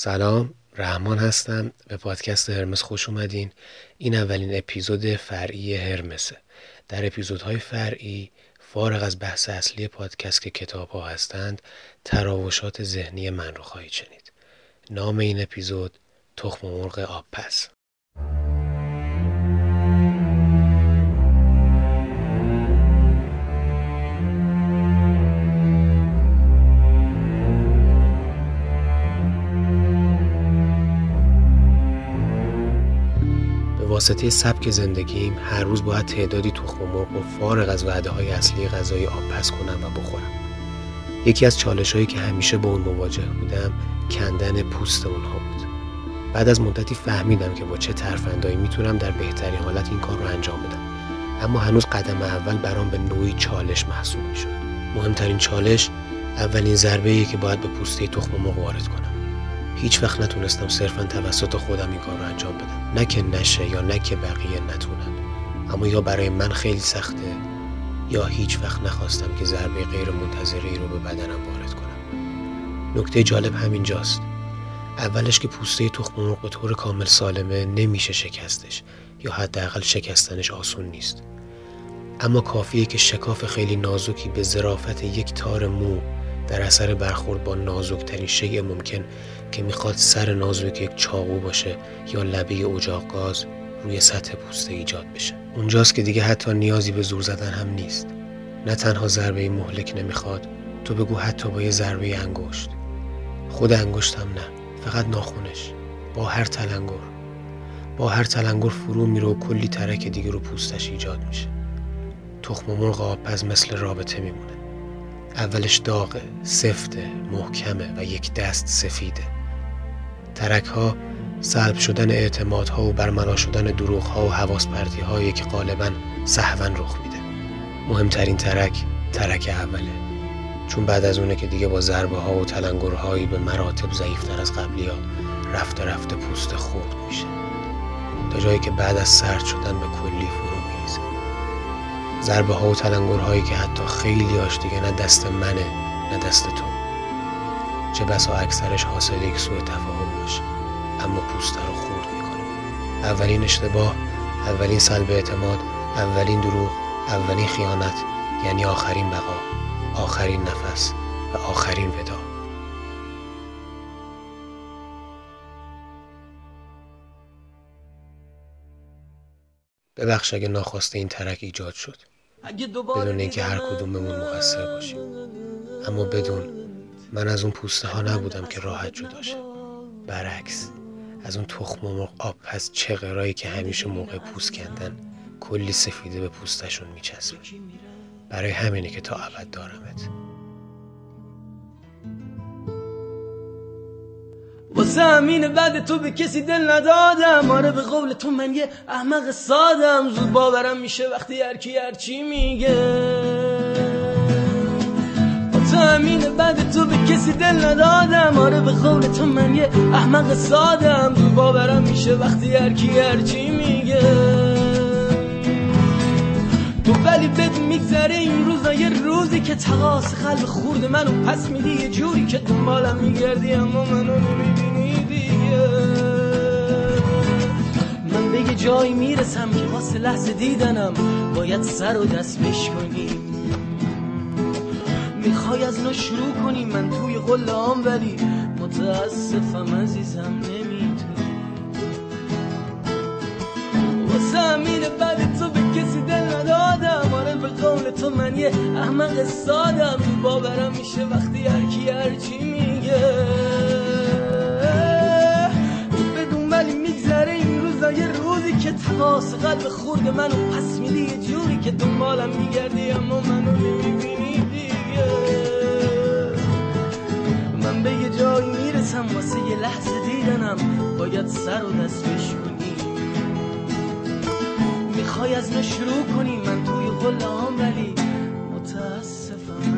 سلام رحمان هستم. به پادکست هرمس خوش اومدین. این اولین اپیزود فرعی هرمسه. در اپیزودهای فرعی فارغ از بحث اصلی پادکست که کتاب ها هستند تراوشات ذهنی من رو خواهید شنید. نام این اپیزود تخم مرغ آب پس. واسطه سبک زندگیم هر روز باید تعدادی تخم مرغ و فارغ از وعده های اصلی غذای آب پس کنم و بخورم. یکی از چالش هایی که همیشه با اون مواجه بودم کندن پوست اونها بود. بعد از مدتی فهمیدم که با چه ترفندایی می‌تونم در بهترین حالت این کار رو انجام بدم. اما هنوز قدم اول برام به نوعی چالش محسوب می‌شد. مهمترین چالش اولین ضربه که باید به پوسته تخم مرغ وارد کنم. هیچ وقت نتونستم صرفا توسط خودم این کار رو انجام بدم. نه که نشه یا نه که بقیه نتونن. اما یا برای من خیلی سخته یا هیچ وقت نخواستم که ضربه غیر منتظره ای رو به بدنم وارد کنم. نکته جالب همینجاست اولش که پوسته تخم مرغ به طور کامل سالمه نمیشه شکستش یا حداقل شکستنش آسون نیست. اما کافیه که شکاف خیلی نازکی به ظرافت یک تار مو در اثر برخورد با نازکترین شیء ممکن که می‌خواد سر نازک یک چاقو باشه یا لبه اجاق گاز روی سطح پوسته ایجاد بشه. اونجاست که دیگه حتی نیازی به زور زدن هم نیست. نه تنها ضربه مهلک نمی‌خواد تو بگو حتی با یه ضربه انگشت. خود انگشتم نه فقط ناخونش. با هر تلنگر. با هر تلنگر فرو میره و کلی ترک دیگه رو پوستش ایجاد میشه. تخم مرغ آبپز مثل رابطه میمونه. اولش داغه، سفته، محکمه و یک دست سفیده ترک ها سلب شدن اعتمادها و برملا شدن دروغ ها و حواس پرتی هایی که غالبا صحون رخ میده. مهمترین ترک ترک اوله. چون بعد از اونه که دیگه با ضربه ها و تلنگرهایی به مراتب ضعیفتر از قبلی ها رفته رفته پوست خورد میشه. تا جایی که بعد از سرد شدن به کلی ضربه ها و تلنگر هایی که حتی خیلی آش دیگه نه دست منه نه دست تو. چه بسا اکثرش حاصل یک سوء تفاهم باشه. اما پوست رو خورد می‌کنه. اولین اشتباه اولین سلب اعتماد اولین دروغ اولین خیانت یعنی آخرین بقا آخرین نفس و آخرین ودا. ببخش اگه ناخواسته این ترک ایجاد شد. بدون اینکه هر کدوممون مقصر باشیم. اما بدون من از اون پوسته ها نبودم که راحت جداشه برعکس از اون تخم و مرغ آب پس چه که همیشه موقع پوست کندن کلی سفیده به پوستشون میچسبه. برای همینه که تا ابد دارمت. همین بعد تو به کسی دل ندادم. آره به قول تو من یه احمق سادم. زود باورم میشه وقتی هر کی هرچی میگه. همین بعد تو به کسی دل ندادم. آره به قول تو من یه احمق سادم. باورم میشه وقتی هر کی هرچی میگه. تو ولی بد میگذره این روزا یه روزی که تقاس قلب خورد منو. پس میدی یه جوری که دنبالم میگردی اما منو نمی‌بینی دیگه. من به یه جایی می‌رسم که واسه لحظه دیدنم باید سر و دست بشکنیم می‌خوای از نو شروع کنی من توی قلام ولی متاسفم عزیزم نمی‌تونی احمق سادم باورم میشه وقتی هر کی هرچی میگه. بدون ولی میگذره این روزا یه روزی که تقاس قلب خورد منو پس میدی یه جوری که دنبالم میگردی اما منو نمی‌بینی دیگه. من به یه جایی می‌رسم واسه یه لحظه دیدنم باید سر و دست بشکنی. می‌خوای از شروع کنی؟ من توی قلام ولی متاسفم عزیزم